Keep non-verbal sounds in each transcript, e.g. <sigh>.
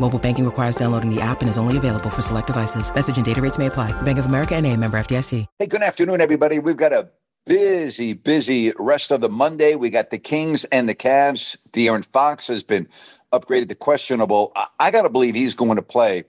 Mobile banking requires downloading the app and is only available for select devices. Message and data rates may apply. Bank of America and a member FDIC. Hey, good afternoon, everybody. We've got a busy, busy rest of the Monday. We got the Kings and the Cavs. De'Aaron Fox has been upgraded to questionable. I, I got to believe he's going to play.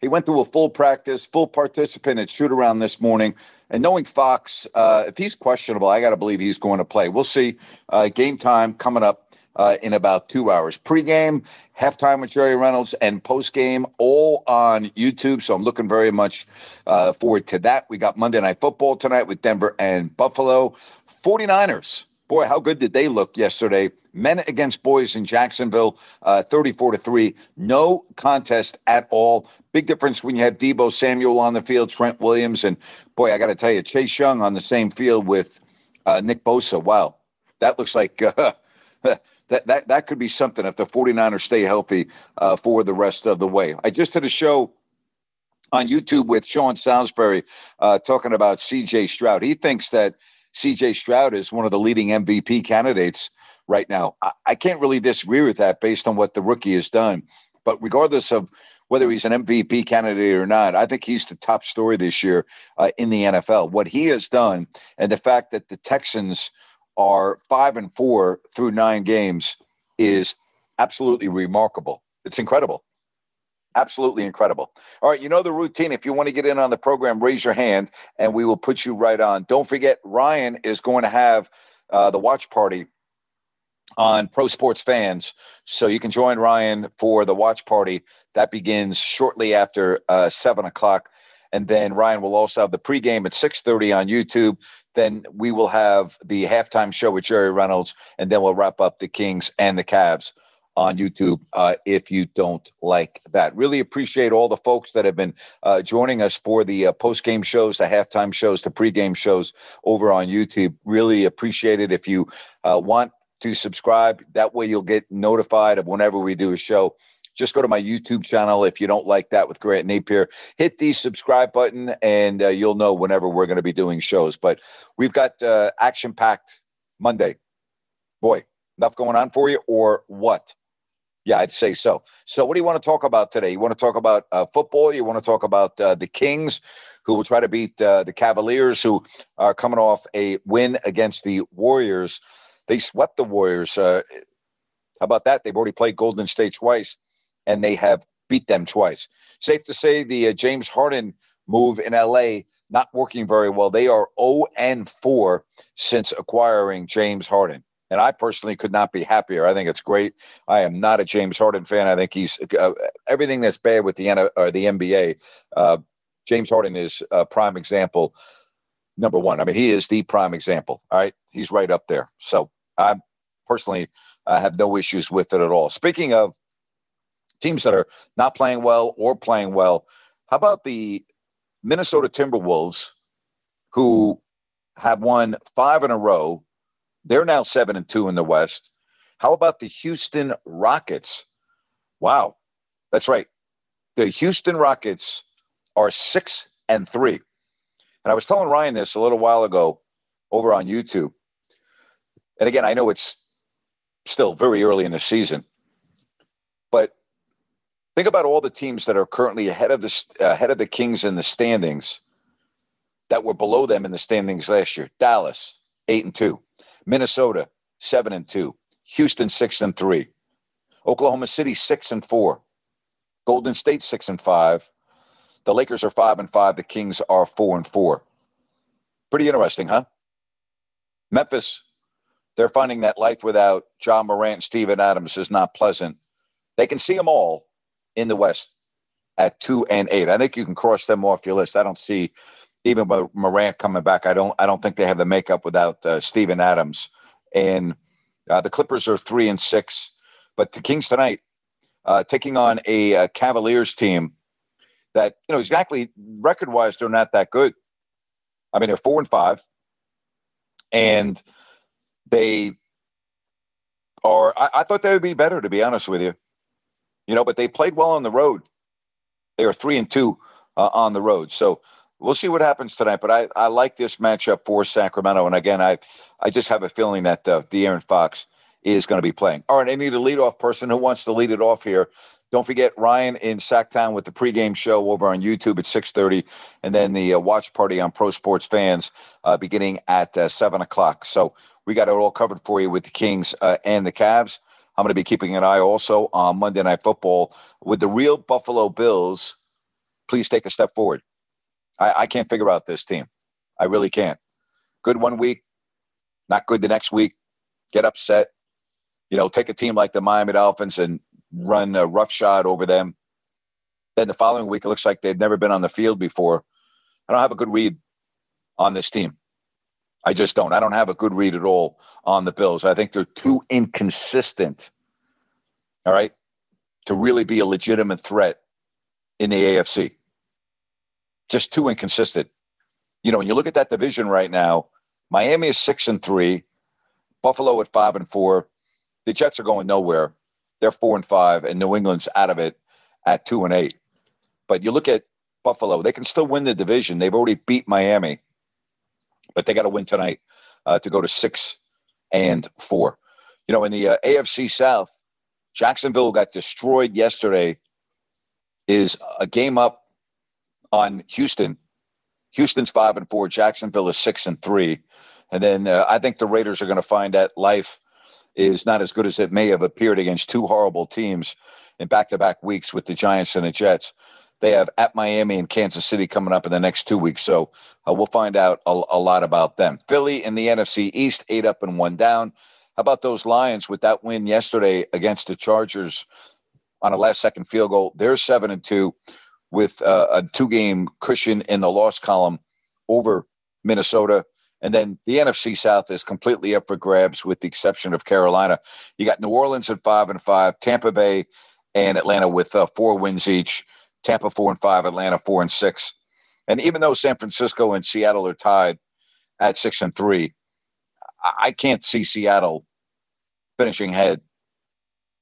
He went through a full practice, full participant at shoot around this morning. And knowing Fox, uh, if he's questionable, I got to believe he's going to play. We'll see. Uh, game time coming up uh, in about two hours. Pre-game, halftime with Jerry Reynolds, and post-game all on YouTube. So I'm looking very much uh, forward to that. We got Monday Night Football tonight with Denver and Buffalo. 49ers. Boy, how good did they look yesterday? Men against boys in Jacksonville, uh, 34 to 3. No contest at all. Big difference when you have Deebo Samuel on the field, Trent Williams, and boy, I got to tell you, Chase Young on the same field with uh, Nick Bosa. Wow, that looks like <laughs> uh, that, that that could be something if the 49ers stay healthy uh, for the rest of the way. I just did a show on YouTube with Sean Salisbury uh, talking about CJ Stroud. He thinks that CJ Stroud is one of the leading MVP candidates right now. I, I can't really disagree with that based on what the rookie has done. But regardless of whether he's an MVP candidate or not, I think he's the top story this year uh, in the NFL. What he has done, and the fact that the Texans are five and four through nine games is absolutely remarkable. It's incredible. Absolutely incredible. All right, you know the routine. If you want to get in on the program, raise your hand and we will put you right on. Don't forget, Ryan is going to have uh, the watch party on Pro Sports Fans. So you can join Ryan for the watch party that begins shortly after uh, seven o'clock. And then Ryan will also have the pregame at 6:30 on YouTube. Then we will have the halftime show with Jerry Reynolds, and then we'll wrap up the Kings and the Cavs on YouTube uh, if you don't like that. Really appreciate all the folks that have been uh, joining us for the uh, post game shows, the halftime shows, the pregame shows over on YouTube. Really appreciate it. If you uh, want to subscribe, that way you'll get notified of whenever we do a show just go to my YouTube channel if you don't like that with Grant Napier. Hit the subscribe button, and uh, you'll know whenever we're going to be doing shows. But we've got uh, action packed Monday. Boy, enough going on for you, or what? Yeah, I'd say so. So, what do you want to talk about today? You want to talk about uh, football? You want to talk about uh, the Kings, who will try to beat uh, the Cavaliers, who are coming off a win against the Warriors? They swept the Warriors. Uh, how about that? They've already played Golden State twice and they have beat them twice. Safe to say the uh, James Harden move in LA not working very well. They are 0 and 4 since acquiring James Harden. And I personally could not be happier. I think it's great. I am not a James Harden fan. I think he's uh, everything that's bad with the N- or the NBA. Uh, James Harden is a prime example. Number one, I mean, he is the prime example. All right, he's right up there. So I personally uh, have no issues with it at all. Speaking of teams that are not playing well or playing well. How about the Minnesota Timberwolves, who have won five in a row? They're now seven and two in the West. How about the Houston Rockets? Wow, that's right. The Houston Rockets are six and three. And I was telling Ryan this a little while ago over on YouTube. And again, I know it's still very early in the season, Think about all the teams that are currently ahead of the ahead of the Kings in the standings that were below them in the standings last year. Dallas, 8 and 2. Minnesota, 7 and 2. Houston, 6 and 3. Oklahoma City, 6 and 4. Golden State, 6 and 5. The Lakers are 5 and 5. The Kings are 4 and 4. Pretty interesting, huh? Memphis they're finding that life without Ja Morant Steven Adams is not pleasant. They can see them all in the West at two and eight. I think you can cross them off your list. I don't see even with Morant coming back. I don't. I don't think they have the makeup without uh, Steven Adams. And uh, the Clippers are three and six, but the Kings tonight uh, taking on a, a Cavaliers team that you know exactly record wise they're not that good. I mean they're four and five, and they are. I, I thought they would be better to be honest with you, you know. But they played well on the road. They are three and two uh, on the road, so we'll see what happens tonight. But I, I like this matchup for Sacramento, and again, I I just have a feeling that uh, De'Aaron Fox is going to be playing. All right, I need a leadoff person who wants to lead it off here. Don't forget Ryan in Sacktown with the pregame show over on YouTube at 6:30, and then the uh, watch party on Pro Sports Fans uh, beginning at uh, seven o'clock. So we got it all covered for you with the Kings uh, and the Cavs. I'm going to be keeping an eye also on Monday Night Football with the real Buffalo Bills. Please take a step forward. I, I can't figure out this team. I really can't. Good one week, not good the next week. Get upset. You know, take a team like the Miami Dolphins and run a roughshod over them. Then the following week, it looks like they've never been on the field before. I don't have a good read on this team. I just don't. I don't have a good read at all on the Bills. I think they're too hmm. inconsistent. All right, to really be a legitimate threat in the AFC just too inconsistent. You know, when you look at that division right now, Miami is six and three, Buffalo at five and four. The Jets are going nowhere. They're four and five, and New England's out of it at two and eight. But you look at Buffalo, they can still win the division. They've already beat Miami, but they got to win tonight uh, to go to six and four. You know, in the uh, AFC South, Jacksonville got destroyed yesterday. Is a game up on Houston. Houston's five and four. Jacksonville is six and three. And then uh, I think the Raiders are going to find that life is not as good as it may have appeared against two horrible teams in back-to-back weeks with the Giants and the Jets. They have at Miami and Kansas City coming up in the next two weeks, so uh, we'll find out a, a lot about them. Philly in the NFC East, eight up and one down. How about those Lions with that win yesterday against the Chargers on a last-second field goal? They're seven and two with uh, a two game cushion in the loss column over Minnesota. And then the NFC South is completely up for grabs, with the exception of Carolina. You got New Orleans at five and five, Tampa Bay and Atlanta with uh, four wins each. Tampa four and five, Atlanta four and six. And even though San Francisco and Seattle are tied at six and three, I can't see Seattle finishing ahead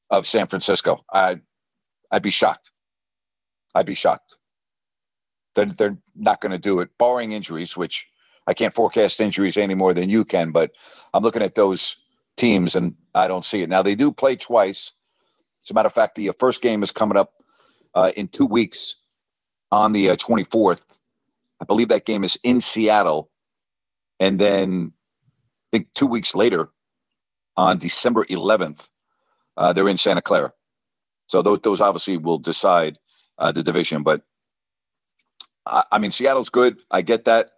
of San Francisco. I I'd be shocked. I'd be shocked. They're, they're not going to do it, barring injuries, which I can't forecast injuries any more than you can. But I'm looking at those teams and I don't see it. Now, they do play twice. As a matter of fact, the first game is coming up uh, in two weeks on the uh, 24th. I believe that game is in Seattle. And then I think two weeks later, on December 11th, uh, they're in Santa Clara. So those, those obviously will decide uh, the division. But I, I, mean, Seattle's good. I get that.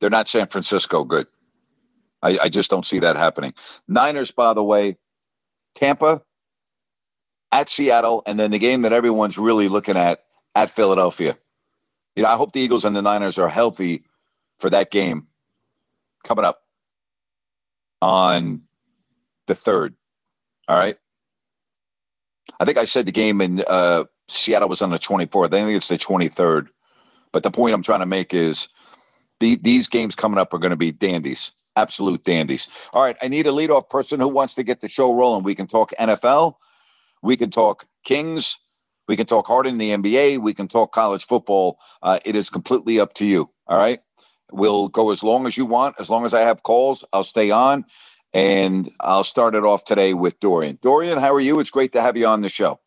They're not San Francisco good. I, I just don't see that happening. Niners, by the way, Tampa at Seattle, and then the game that everyone's really looking at at Philadelphia. You know, I hope the Eagles and the Niners are healthy for that game coming up on the third. All right. I think I said the game in uh, Seattle was on the 24th. I think it's the 23rd. But the point I'm trying to make is the, these games coming up are going to be dandies, absolute dandies. All right, I need a leadoff person who wants to get the show rolling. We can talk NFL, we can talk Kings, we can talk hard in the NBA, we can talk college football. Uh, it is completely up to you. All right, we'll go as long as you want. As long as I have calls, I'll stay on. And I'll start it off today with Dorian. Dorian, how are you? It's great to have you on the show.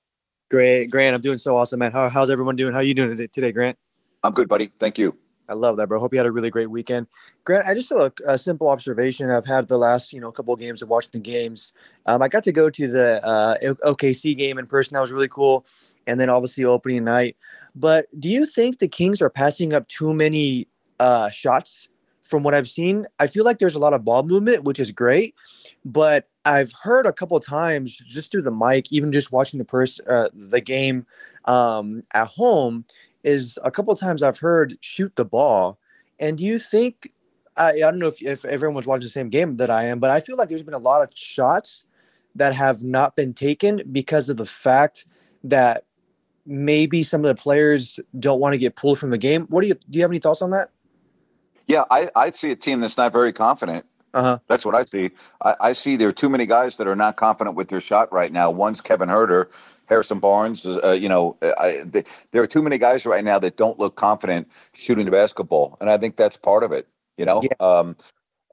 Great, Grant. I'm doing so awesome, man. How, how's everyone doing? How are you doing today, Grant? I'm good, buddy. Thank you. I love that, bro. Hope you had a really great weekend, Grant. I just have a, a simple observation. I've had the last, you know, couple of games of watching the games. Um, I got to go to the uh, OKC game in person. That was really cool, and then obviously opening night. But do you think the Kings are passing up too many uh, shots from what I've seen, I feel like there's a lot of ball movement, which is great. But I've heard a couple times just through the mic, even just watching the person, uh, the game um, at home, is a couple times I've heard shoot the ball. And do you think? I, I don't know if, if everyone's watching the same game that I am, but I feel like there's been a lot of shots that have not been taken because of the fact that maybe some of the players don't want to get pulled from the game. What do you do? You have any thoughts on that? Yeah, I, I see a team that's not very confident. Uh-huh. That's what I see. I, I, see there are too many guys that are not confident with their shot right now. One's Kevin Huerter, Harrison Barnes. Uh, you know, I, they, there are too many guys right now that don't look confident shooting the basketball, and I think that's part of it. You know, yeah. um,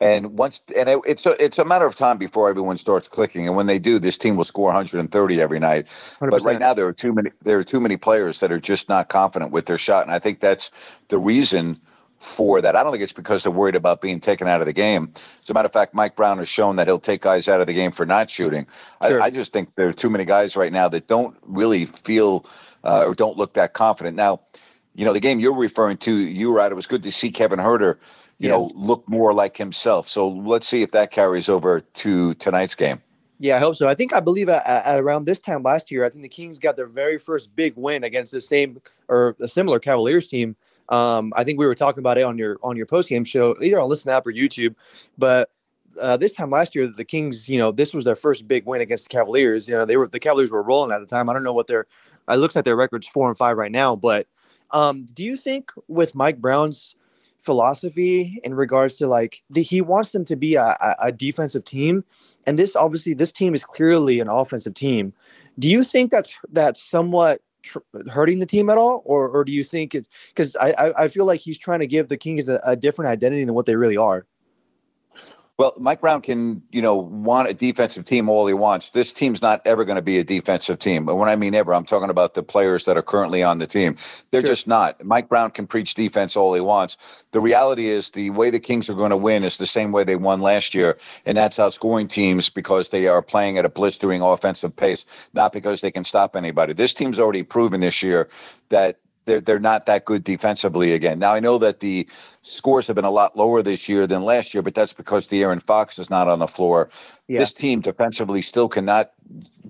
and once and it, it's a it's a matter of time before everyone starts clicking. And when they do, this team will score 130 every night. 100%. But right now, there are too many there are too many players that are just not confident with their shot, and I think that's the reason for that. I don't think it's because they're worried about being taken out of the game. As a matter of fact, Mike Brown has shown that he'll take guys out of the game for not shooting. Sure. I, I, just think there are too many guys right now that don't really feel uh, or don't look that confident. Now, you know, the game you're referring to, you were at, it was good to see Kevin Huerter, you yes. know, look more like himself. So let's see if that carries over to tonight's game. Yeah, I hope so. I think I believe at, at, around this time last year, I think the Kings got their very first big win against the same or a similar Cavaliers team um, I think we were talking about it on your on your post game show, either on Listen App or YouTube. But uh, this time last year, the Kings, you know, this was their first big win against the Cavaliers. You know, they were the Cavaliers were rolling at the time. I don't know what their it looks like their record's four and five right now. But um, do you think with Mike Brown's philosophy in regards to like the, he wants them to be a, a defensive team, and this obviously this team is clearly an offensive team. Do you think that's that's somewhat tr- hurting the team at all, or or do you think it's because I, I, feel like he's trying to give the Kings a, a different identity than what they really are. Well, Mike Brown can, you know, want a defensive team all he wants. This team's not ever going to be a defensive team. But when I mean ever, I'm talking about the players that are currently on the team. They're sure. just not. Mike Brown can preach defense all he wants. The reality is the way the Kings are going to win is the same way they won last year, and that's outscoring teams because they are playing at a blistering offensive pace, not because they can stop anybody. This team's already proven this year that they're they're not that good defensively again. Now I know that the scores have been a lot lower this year than last year, but that's because De'Aaron Fox is not on the floor. Yeah. This team defensively still cannot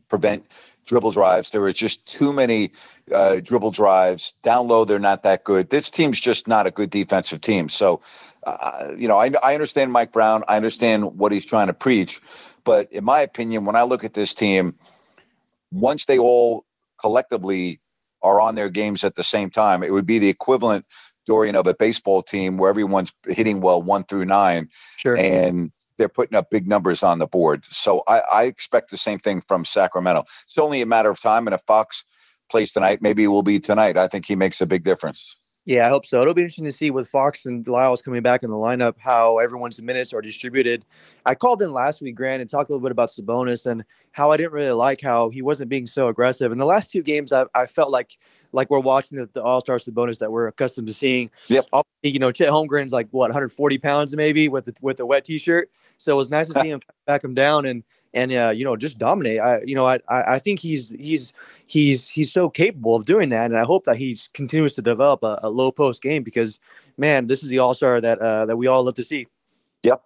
prevent dribble drives. There are just too many uh, dribble drives. Down low, they're not that good. This team's just not a good defensive team. So, uh, you know, I, I understand Mike Brown. I understand what he's trying to preach. But in my opinion, when I look at this team, once they all collectively are on their games at the same time. It would be the equivalent, Dorian, of a baseball team where everyone's hitting well one through nine. Sure. And they're putting up big numbers on the board. So I, I expect the same thing from Sacramento. It's only a matter of time. And if Fox plays tonight, maybe it will be tonight. I think he makes a big difference. Yeah, I hope so. It'll be interesting to see with Fox and Lyles coming back in the lineup how everyone's minutes are distributed. I called in last week, Grant, and talked a little bit about Sabonis and how I didn't really like how he wasn't being so aggressive. In the last two games, I, I felt like like we're watching the, the All Star Sabonis that we're accustomed to seeing. Yep. You know, Chet Holmgren's like what 140 pounds maybe with the, with a wet T-shirt. So it was nice to see him back him down and and uh, you know just dominate. I you know I I think he's he's he's he's so capable of doing that, and I hope that he continues to develop a, a low post game because man, this is the all star that uh, that we all love to see. Yep.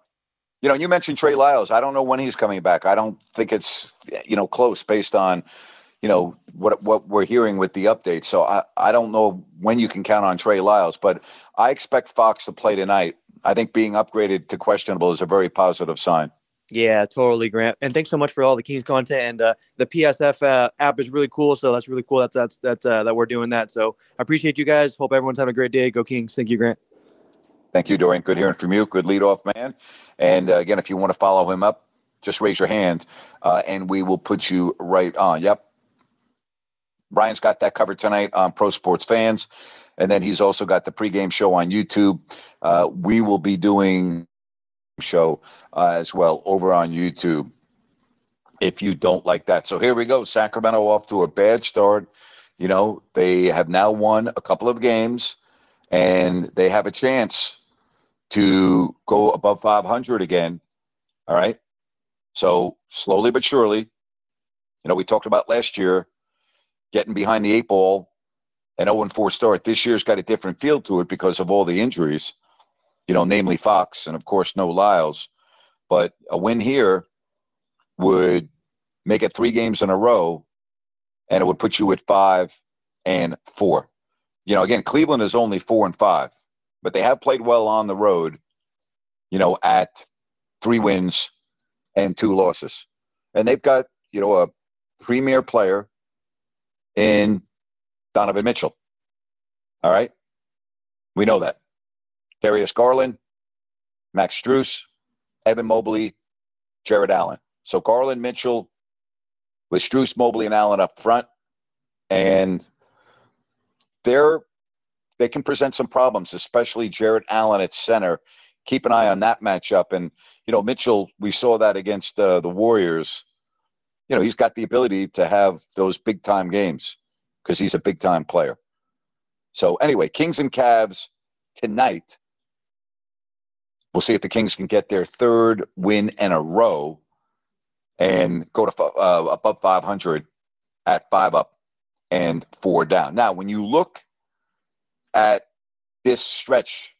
You know, you mentioned Trey Lyles. I don't know when he's coming back. I don't think it's you know close based on you know what what we're hearing with the updates. So I I don't know when you can count on Trey Lyles, but I expect Fox to play tonight. I think being upgraded to questionable is a very positive sign. Yeah, totally, Grant. And thanks so much for all the Kings content. And uh, the PSF uh, app is really cool. So that's really cool. That's that's that's uh, that we're doing that. So I appreciate you guys. Hope everyone's having a great day. Go Kings. Thank you, Grant. Thank you, Dorian. Good hearing from you. Good leadoff man. And uh, again, if you want to follow him up, just raise your hand, uh, and we will put you right on. Yep. Brian's got that covered tonight on Pro Sports Fans, and then he's also got the pregame show on YouTube. Uh, we will be doing show uh, as well over on YouTube if you don't like that. So here we go. Sacramento off to a bad start. You know, they have now won a couple of games and they have a chance to go above 500 again. All right. So slowly but surely, you know, we talked about last year getting behind the eight ball and 0 4 start. This year's got a different feel to it because of all the injuries. You know, namely Fox and of course no Lyles. But a win here would make it three games in a row, and it would put you at five and four. You know, again, Cleveland is only four and five, but they have played well on the road. You know, at three wins and two losses, and they've got you know a premier player in Donovan Mitchell. All right, we know that. Darius Garland, Max Strus, Evan Mobley, Jarrett Allen. So Garland, Mitchell, with Strus, Mobley, and Allen up front, and they're they can present some problems, especially Jarrett Allen at center. Keep an eye on that matchup, and you know Mitchell. We saw that against uh, the Warriors. You know he's got the ability to have those big time games because he's a big time player. So anyway, Kings and Cavs tonight. We'll see if the Kings can get their third win in a row and go to uh, above 500 at five up and four down. Now, when you look at this stretch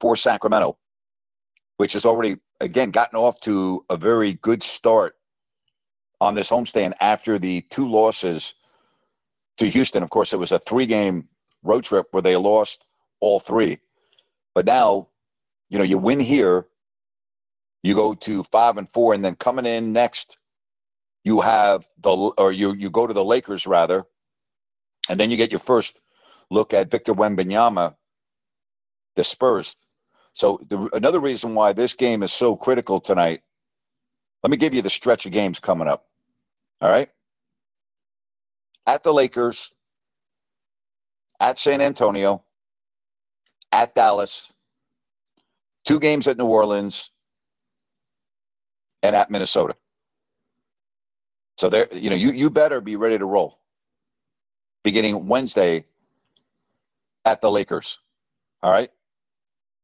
for Sacramento, which has already, again, gotten off to a very good start on this homestand after the two losses to Houston. Of course, it was a three game road trip where they lost all three. But now, you know, you win here, you go to five and four, and then coming in next, you have the or you you go to the Lakers rather, and then you get your first look at Victor Wembanyama, the Spurs. So the, another reason why this game is so critical tonight. Let me give you the stretch of games coming up. All right. At the Lakers, at San Antonio, at Dallas, two games at New Orleans, and at Minnesota. So there, you know, you you better be ready to roll. Beginning Wednesday at the Lakers. All right.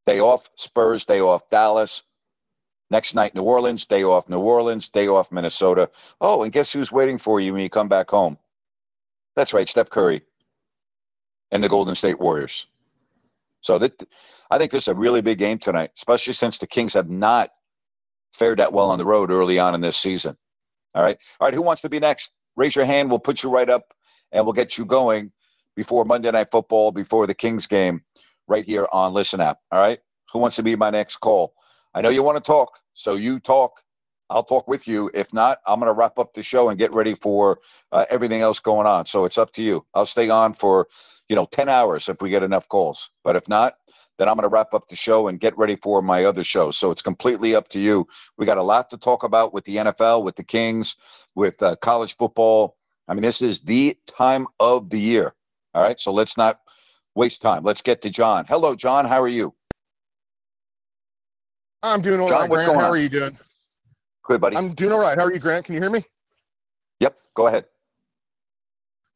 Day off Spurs, day off Dallas. Next night, New Orleans, day off New Orleans, day off Minnesota. Oh, and guess who's waiting for you when you come back home? That's right, Steph Curry and the Golden State Warriors. So that I think this is a really big game tonight, especially since the Kings have not fared that well on the road early on in this season. All right. All right. Who wants to be next? Raise your hand. We'll put you right up and we'll get you going before Monday Night Football, before the Kings game, right here on Listen App. All right. Who wants to be my next call? I know you want to talk, so you talk. I'll talk with you. If not, I'm going to wrap up the show and get ready for uh, everything else going on. So it's up to you. I'll stay on for, you know, 10 hours if we get enough calls. But if not, then I'm going to wrap up the show and get ready for my other show. So it's completely up to you. We got a lot to talk about with the NFL, with the Kings, with uh, college football. I mean, this is the time of the year. All right. So let's not waste time. Let's get to John. Hello, John. How are you? I'm doing all John, right, Grant. How on? are you doing? Good, buddy. I'm doing all right. How are you, Grant? Can you hear me? Yep. Go ahead.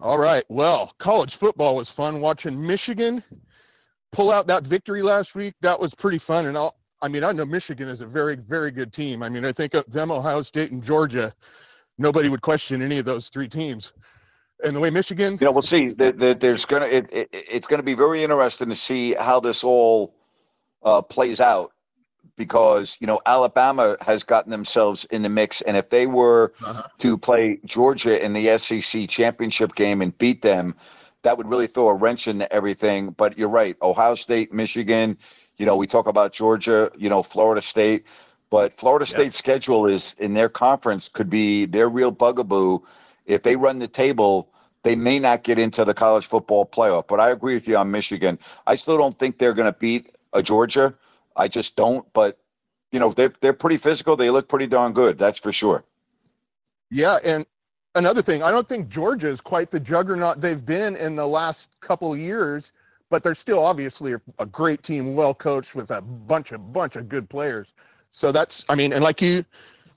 All right. Well, college football was fun watching Michigan pull out that victory last week. That was pretty fun. And I'll, I mean, I know Michigan is a very, very good team. I mean, I think of them, Ohio State, and Georgia. Nobody would question any of those three teams. And the way Michigan, you know, we'll see. The, the, there's gonna it, it, it's gonna be very interesting to see how this all uh, plays out because you know Alabama has gotten themselves in the mix, and if they were uh-huh. to play Georgia in the SEC championship game and beat them, that would really throw a wrench into everything. But you're right, Ohio State, Michigan. You know, we talk about Georgia. You know, Florida State. But Florida State's schedule is in their conference could be their real bugaboo. If they run the table, they may not get into the college football playoff. But I agree with you on Michigan. I still don't think they're going to beat a Georgia. I just don't. But you know, they're they're pretty physical. They look pretty darn good. That's for sure. Yeah, and another thing, I don't think Georgia is quite the juggernaut they've been in the last couple years, but they're still obviously a great team, well coached with a bunch of bunch of good players. So that's, I mean, and like you,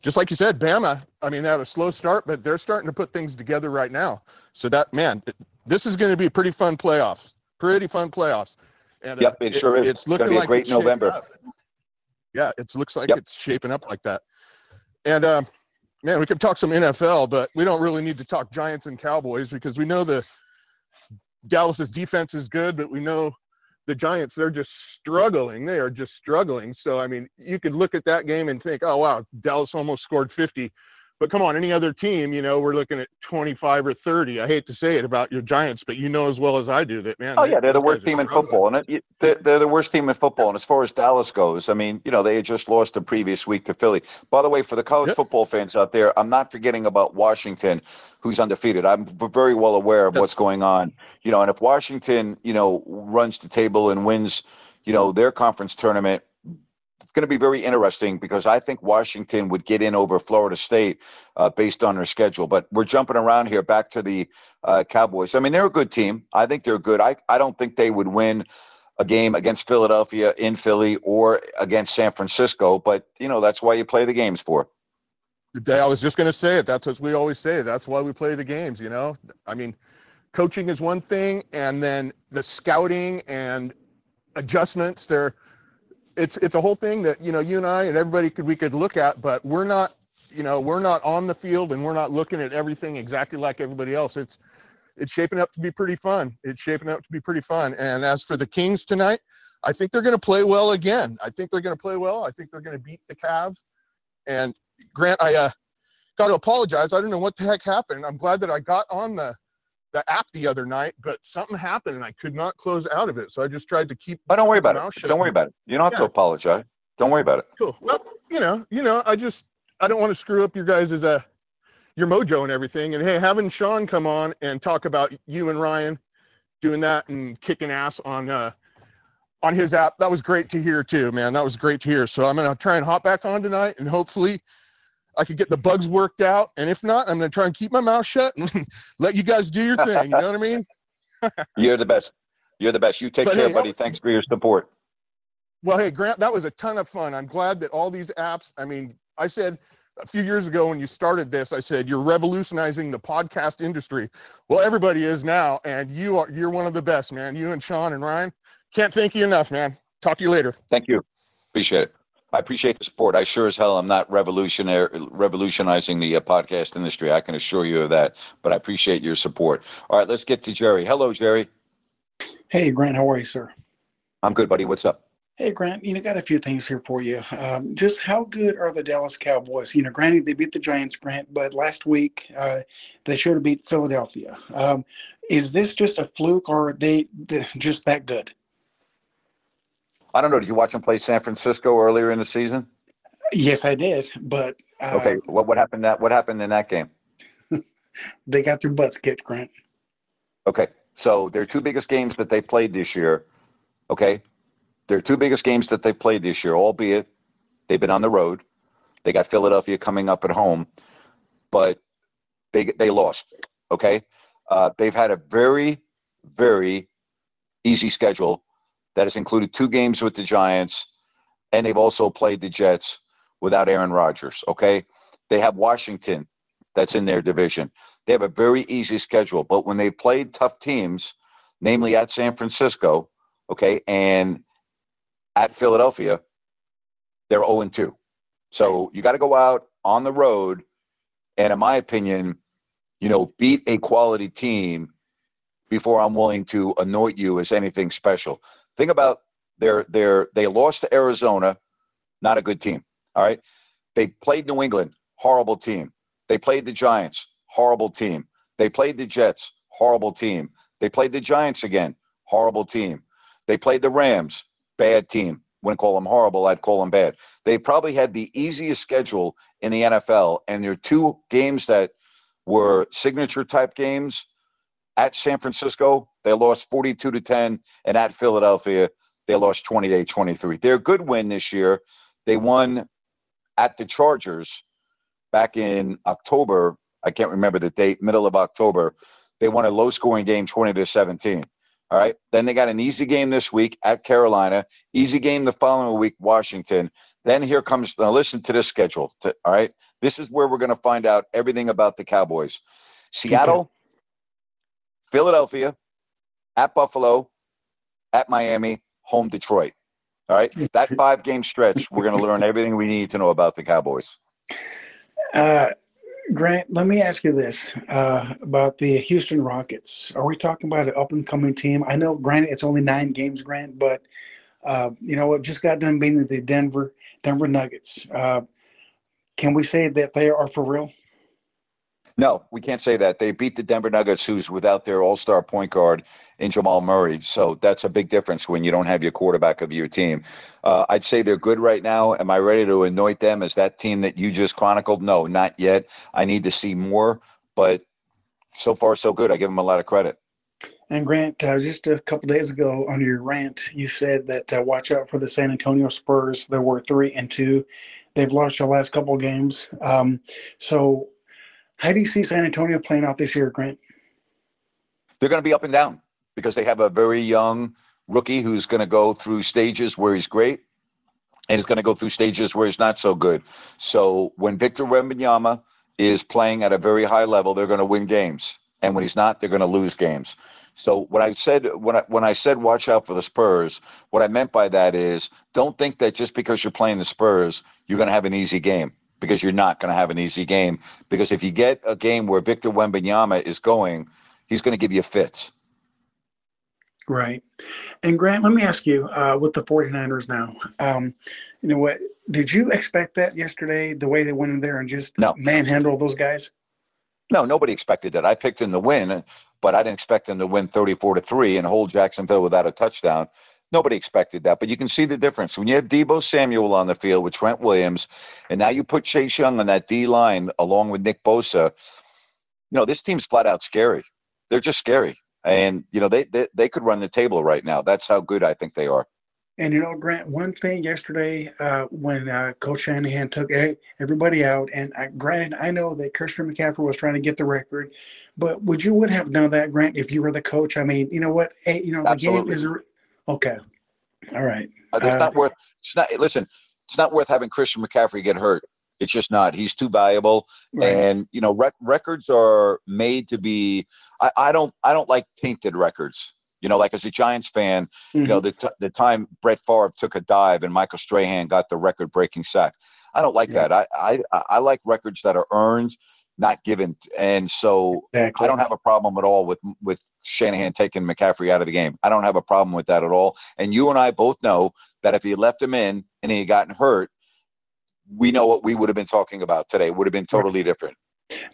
just like you said, Bama. I mean, they had a slow start, but they're starting to put things together right now. So that man, this is going to be a pretty fun playoffs. Pretty fun playoffs. And yep, uh, it, sure is. It's looking like a great November. Yeah, it looks like yep. it's shaping up like that. And um, man, we could talk some NFL, but we don't really need to talk Giants and Cowboys because we know the Dallas's defense is good, but we know the Giants, they're just struggling. They are just struggling. So, I mean, you could look at that game and think, oh, wow, Dallas almost scored 50. But come on, any other team, you know, we're looking at 25 or 30. I hate to say it about your Giants, but you know as well as I do that, man. Oh yeah, they're the worst team in football, and it, they're, they're the worst team in football. And as far as Dallas goes, I mean, you know, they had just lost the previous week to Philly. By the way, for the college yep. football fans out there, I'm not forgetting about Washington, who's undefeated. I'm very well aware of That's, what's going on. You know, and if Washington, you know, runs the table and wins, you know, their conference tournament, it's going to be very interesting because I think Washington would get in over Florida State uh, based on their schedule. But we're jumping around here back to the uh, Cowboys. I mean, they're a good team. I think they're good. I, I don't think they would win a game against Philadelphia in Philly or against San Francisco, but you know that's why you play the games for. I was just going to say it. That's what we always say. That's why we play the games. You know, I mean, coaching is one thing, and then the scouting and adjustments. They're it's it's a whole thing that you know you and I and everybody could we could look at, but we're not you know we're not on the field and we're not looking at everything exactly like everybody else. It's it's shaping up to be pretty fun. It's shaping up to be pretty fun. And as for the Kings tonight, I think they're going to play well again. I think they're going to play well. I think they're going to beat the Cavs. And Grant, I uh, got to apologize. I don't know what the heck happened. I'm glad that I got on the the app the other night, but something happened and I could not close out of it. So I just tried to keep. But don't worry about it. Don't worry about it. You don't have yeah. to apologize. Don't worry about it. Cool. Well, you know, you know, I just I don't want to screw up your guys' as a your mojo and everything. And hey, having Sean come on and talk about you and Ryan doing that and kicking ass on uh on his app, that was great to hear too, man. That was great to hear. So I'm gonna try and hop back on tonight and hopefully I could get the bugs worked out. And if not, I'm going to try and keep my mouth shut and <laughs> let you guys do your thing. You know what I mean? <laughs> You're the best. You're the best. You take but care, hey, buddy. Thanks for your support. Well, hey, Grant, that was a ton of fun. I'm glad that all these apps, I mean, I said a few years ago when you started this, I said you're revolutionizing the podcast industry. Well, everybody is now, and you are you're one of the best, man. You and Sean and Ryan. Can't thank you enough, man. Talk to you later. Thank you. Appreciate it. I appreciate the support. I sure as hell I'm not revolutionary revolutionizing the uh, podcast industry. I can assure you of that. But I appreciate your support. All right, let's get to Jerry. Hello, Jerry. Hey, Grant. How are you, sir? I'm good, buddy. What's up? Hey, Grant. You know, got a few things here for you. Um, just how good are the Dallas Cowboys? You know, granted they beat the Giants, Grant, but last week uh, they should have beat Philadelphia. Um, is this just a fluke, or are they just that good? I don't know. Did you watch him play San Francisco earlier in the season? Yes, I did. But uh, okay, what what happened that what happened in that game? <laughs> they got their butts kicked, Grant. Okay, so their two biggest games that they played this year. Okay, their two biggest games that they played this year, albeit they've been on the road. They got Philadelphia coming up at home, but they they lost. Okay, uh, they've had a very very easy schedule that has included two games with the Giants, and they've also played the Jets without Aaron Rodgers. Okay. They have Washington that's in their division. They have a very easy schedule, but when they played tough teams, namely at San Francisco, okay, and at Philadelphia, they're 0 2. So you got to go out on the road and, in my opinion, you know, beat a quality team before I'm willing to anoint you as anything special. Think about their their they lost to Arizona, not a good team. All right. They played New England, horrible team. They played the Giants, horrible team. They played the Jets, horrible team. They played the Giants again, horrible team. They played the Rams, bad team. Wouldn't call them horrible, I'd call them bad. They probably had the easiest schedule in the NFL, and their two games that were signature type games at San Francisco, they lost 42 to 10, and at Philadelphia, they lost 28 23. Their good win this year, they won at the Chargers back in October. I can't remember the date, middle of October. They won a low scoring game 20 to 17. All right. Then they got an easy game this week at Carolina, easy game the following week, Washington. Then here comes, now listen to this schedule. To, all right. This is where we're going to find out everything about the Cowboys. Seattle, Philadelphia, at Buffalo, at Miami, home Detroit. All right, that five game stretch, we're going to learn everything we need to know about the Cowboys. Uh, Grant, let me ask you this uh, about the Houston Rockets. Are we talking about an up and coming team? I know, granted, it's only nine games, Grant, but uh, you know what? Just got done beating the Denver Denver Nuggets. Uh, can we say that they are for real? No, we can't say that. They beat the Denver Nuggets, who's without their all star point guard in Jamal Murray. So that's a big difference when you don't have your quarterback of your team. Uh, I'd say they're good right now. Am I ready to anoint them as that team that you just chronicled? No, not yet. I need to see more, but so far, so good. I give them a lot of credit. And Grant, uh, just a couple days ago on your rant, you said that uh, watch out for the San Antonio Spurs. There were three and two. They've lost their last couple games. Um, so how do you see San Antonio playing out this year, Grant? They're going to be up and down because they have a very young rookie who's going to go through stages where he's great and he's going to go through stages where he's not so good. So when Victor Wembanyama is playing at a very high level, they're going to win games, and when he's not, they're going to lose games. So what I said when I when I said watch out for the Spurs, what I meant by that is don't think that just because you're playing the Spurs, you're going to have an easy game because you're not going to have an easy game. Because if you get a game where Victor Wembanyama is going, he's going to give you fits. Right. And Grant, let me ask you uh, with the 49ers now, um, you know what? Did you expect that yesterday, the way they went in there and just no. manhandle those guys? No, nobody expected that. I picked them to win, but I didn't expect them to win 34 to 3 and hold Jacksonville without a touchdown. Nobody expected that, but you can see the difference. When you have Deebo Samuel on the field with Trent Williams, and now you put Chase Young on that D line along with Nick Bosa, you know, this team's flat out scary. They're just scary. And, you know, they, they, they could run the table right now. That's how good I think they are. And you know, Grant, one thing yesterday uh, when uh, Coach Shanahan took everybody out, and granted, I know that Christian McCaffrey was trying to get the record, but would you would have done that, Grant, if you were the coach? I mean, you know what? Hey, you know, the Absolutely. game is Okay. All right. Uh, it's uh, not worth. It's not. Listen, it's not worth having Christian McCaffrey get hurt. It's just not. He's too valuable, right. and you know, rec- records are made to be. I, I don't. I don't like tainted records. You know, like as a Giants fan, mm-hmm. you know, mm-hmm. the t- the time Brett Favre took a dive and Michael Strahan got the record-breaking sack. I don't like yeah. that. I, I I like records that are earned not given. And so exactly. I don't have a problem at all with with Shanahan taking McCaffrey out of the game. I don't have a problem with that at all. And you and I both know that if he left him in and he had gotten hurt, we know what we would have been talking about today. It would have been totally different.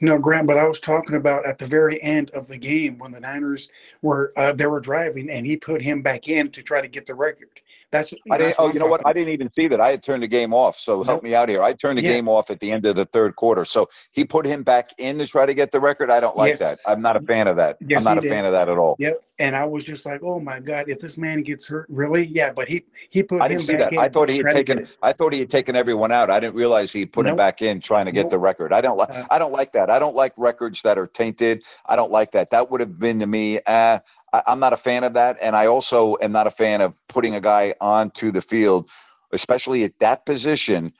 No, Grant, but I was talking about at the very end of the game when the Niners were uh, they were driving and he put him back in to try to get the record. That's I didn't. oh, you know what? I didn't even see that. I had turned the game off. So nope. help me out here. I turned the yeah. game off at the end of the third quarter. So he put him back in to try to get the record. I don't like yes. that. I'm not a fan of that. Yes, I'm not a did. fan of that at all. Yep. And I was just like, oh my god, if this man gets hurt, really? Yeah. But he he put. Him back in I didn't see that. I thought he had taken. I thought he had taken everyone out. I didn't realize he put nope. him back in trying to get nope. the record. I don't like. Uh, I don't like that. I don't like records that are tainted. I don't like that. That would have been to me. Uh, I, am not a fan of that, and I also am not a fan of putting a guy onto the field, especially at that position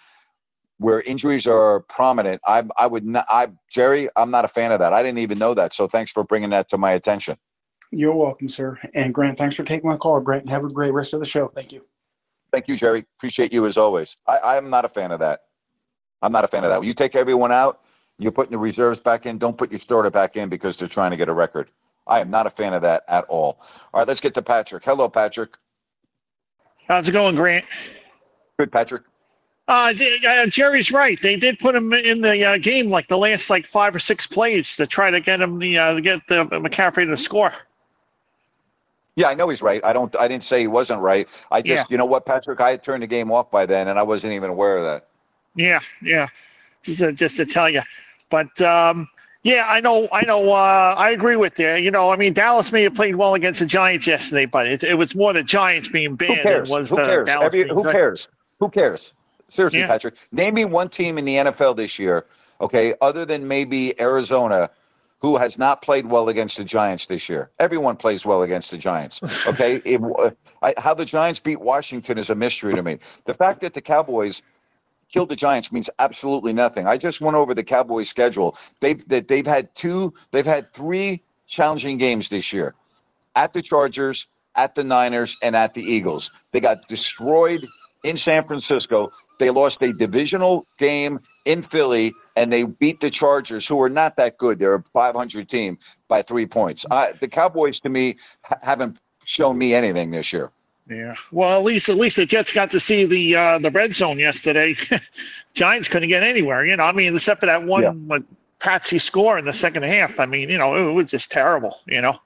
where injuries are prominent. I, I would not. I Jerry, I'm not a fan of that. I didn't even know that. So thanks for bringing that to my attention. You're welcome, sir. And Grant, thanks for taking my call. Grant, have a great rest of the show. Thank you. Thank you, Jerry. Appreciate you as always. I, I'm not a fan of that. I'm not a fan of that. When you take everyone out, you're putting the reserves back in. Don't put your starter back in because they're trying to get a record. I am not a fan of that at all. All right, let's get to Patrick. Hello, Patrick. How's it going, Grant? Good, Patrick. Uh, uh, Jerry's right. They did put him in the uh, game like the last like five or six plays to try to get him the uh, get the McCaffrey to score. Yeah, I know he's right. I don't. I didn't say he wasn't right. I just, yeah. you know what, Patrick, I had turned the game off by then, and I wasn't even aware of that. Yeah, yeah. Just, to, just to tell you, but um, yeah, I know. I know. Uh, I agree with you. You know, I mean, Dallas may have played well against the Giants yesterday, but it, it was more the Giants being bad. Who cares? was who cares? Every, who good. cares? Who cares? Seriously, yeah. Patrick, name me one team in the NFL this year, okay, other than maybe Arizona, who has not played well against the Giants this year. Everyone plays well against the Giants. Okay, <laughs> it, I, how the Giants beat Washington is a mystery to me. The fact that the Cowboys killed the Giants means absolutely nothing. I just went over the Cowboys' schedule. They've they've had two, they've had three challenging games this year, at the Chargers, at the Niners, and at the Eagles. They got destroyed in San Francisco. They lost a divisional game in Philly, and they beat the Chargers, who are not that good. They're a 500 team by three points. Uh, the Cowboys, to me, ha- haven't shown me anything this year. Yeah. Well, at least at least the Jets got to see the uh, the red zone yesterday. <laughs> Giants couldn't get anywhere. You know, I mean, except for that one yeah. Patsy score in the second half. I mean, you know, it was just terrible. You know.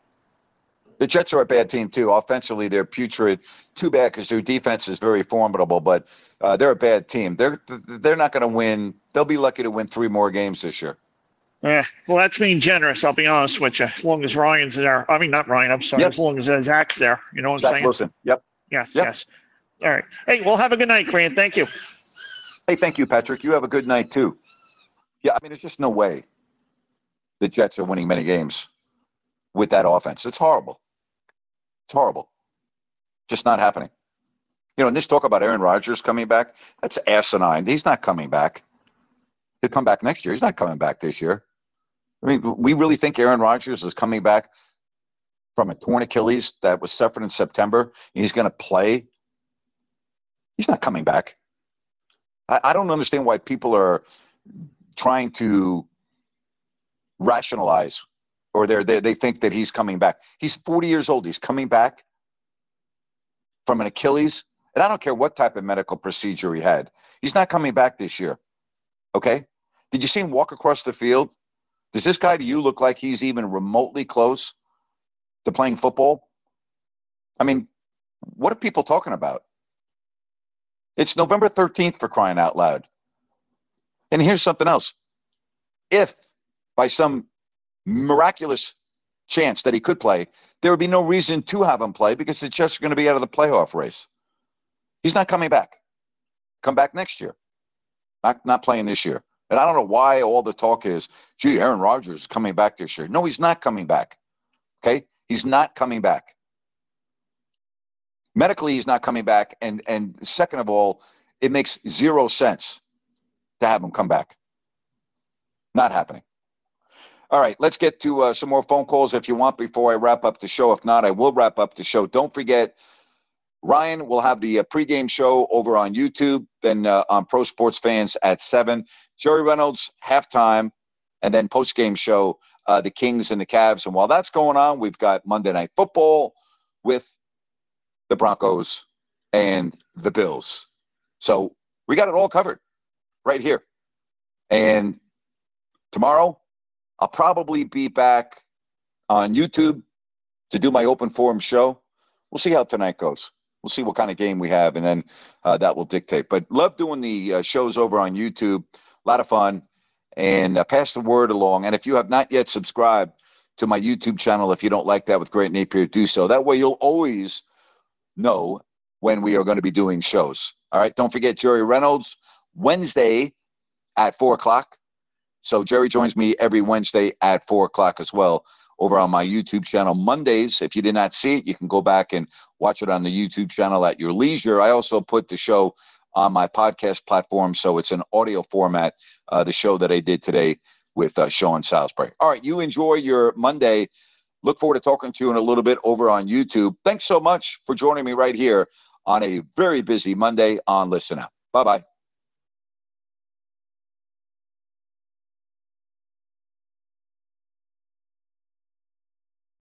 The Jets are a bad team too. Offensively, they're putrid. Too bad because their defense is very formidable, but uh, they're a bad team. They're they're not going to win. They'll be lucky to win three more games this year. Yeah, well, that's being generous. I'll be honest with you. As long as Ryan's there, I mean not Ryan. I'm sorry. Yep. As long as uh, Zach's there, you know what Zach I'm saying? Wilson. Yep. Yes. Yep. Yes. All right. Hey, well, have a good night, Grant. Thank you. Hey, thank you, Patrick. You have a good night too. Yeah, I mean, there's just no way the Jets are winning many games with that offense. It's horrible. It's horrible. Just not happening. You know, and this talk about Aaron Rodgers coming back, that's asinine. He's not coming back. He'll come back next year. He's not coming back this year. I mean, we really think Aaron Rodgers is coming back from a torn Achilles that was suffered in September. And he's going to play. He's not coming back. I, I don't understand why people are trying to rationalize or they they think that he's coming back. He's 40 years old. He's coming back from an Achilles, and I don't care what type of medical procedure he had. He's not coming back this year. Okay? Did you see him walk across the field? Does this guy to you look like he's even remotely close to playing football? I mean, what are people talking about? It's November 13th for crying out loud. And here's something else. If by some miraculous chance that he could play, there would be no reason to have him play because the Jets are going to be out of the playoff race. He's not coming back. Come back next year. Not not playing this year. And I don't know why all the talk is, gee, Aaron Rodgers is coming back this year. No, he's not coming back. Okay? He's not coming back. Medically, he's not coming back. And and second of all, it makes zero sense to have him come back. Not happening. All right, let's get to uh, some more phone calls if you want before I wrap up the show. If not, I will wrap up the show. Don't forget, Ryan will have the uh, pregame show over on YouTube, then uh, on Pro Sports Fans at 7. Jerry Reynolds, halftime, and then postgame show, uh, the Kings and the Cavs. And while that's going on, we've got Monday Night Football with the Broncos and the Bills. So we got it all covered right here. And tomorrow, I'll probably be back on YouTube to do my open forum show. We'll see how tonight goes. We'll see what kind of game we have, and then uh, that will dictate. But love doing the uh, shows over on YouTube. A lot of fun. And uh, pass the word along. And if you have not yet subscribed to my YouTube channel, if you don't like that with Grant Napear, do so. That way you'll always know when we are going to be doing shows. All right. Don't forget Jerry Reynolds, Wednesday at 4 o'clock. So Jerry joins me every Wednesday at four o'clock as well over on my YouTube channel. Mondays, if you did not see it, you can go back and watch it on the YouTube channel at your leisure. I also put the show on my podcast platform, so it's an audio format. Uh, the show that I did today with uh, Sean Salisbury. All right, you enjoy your Monday. Look forward to talking to you in a little bit over on YouTube. Thanks so much for joining me right here on a very busy Monday on Listen Up. Bye bye.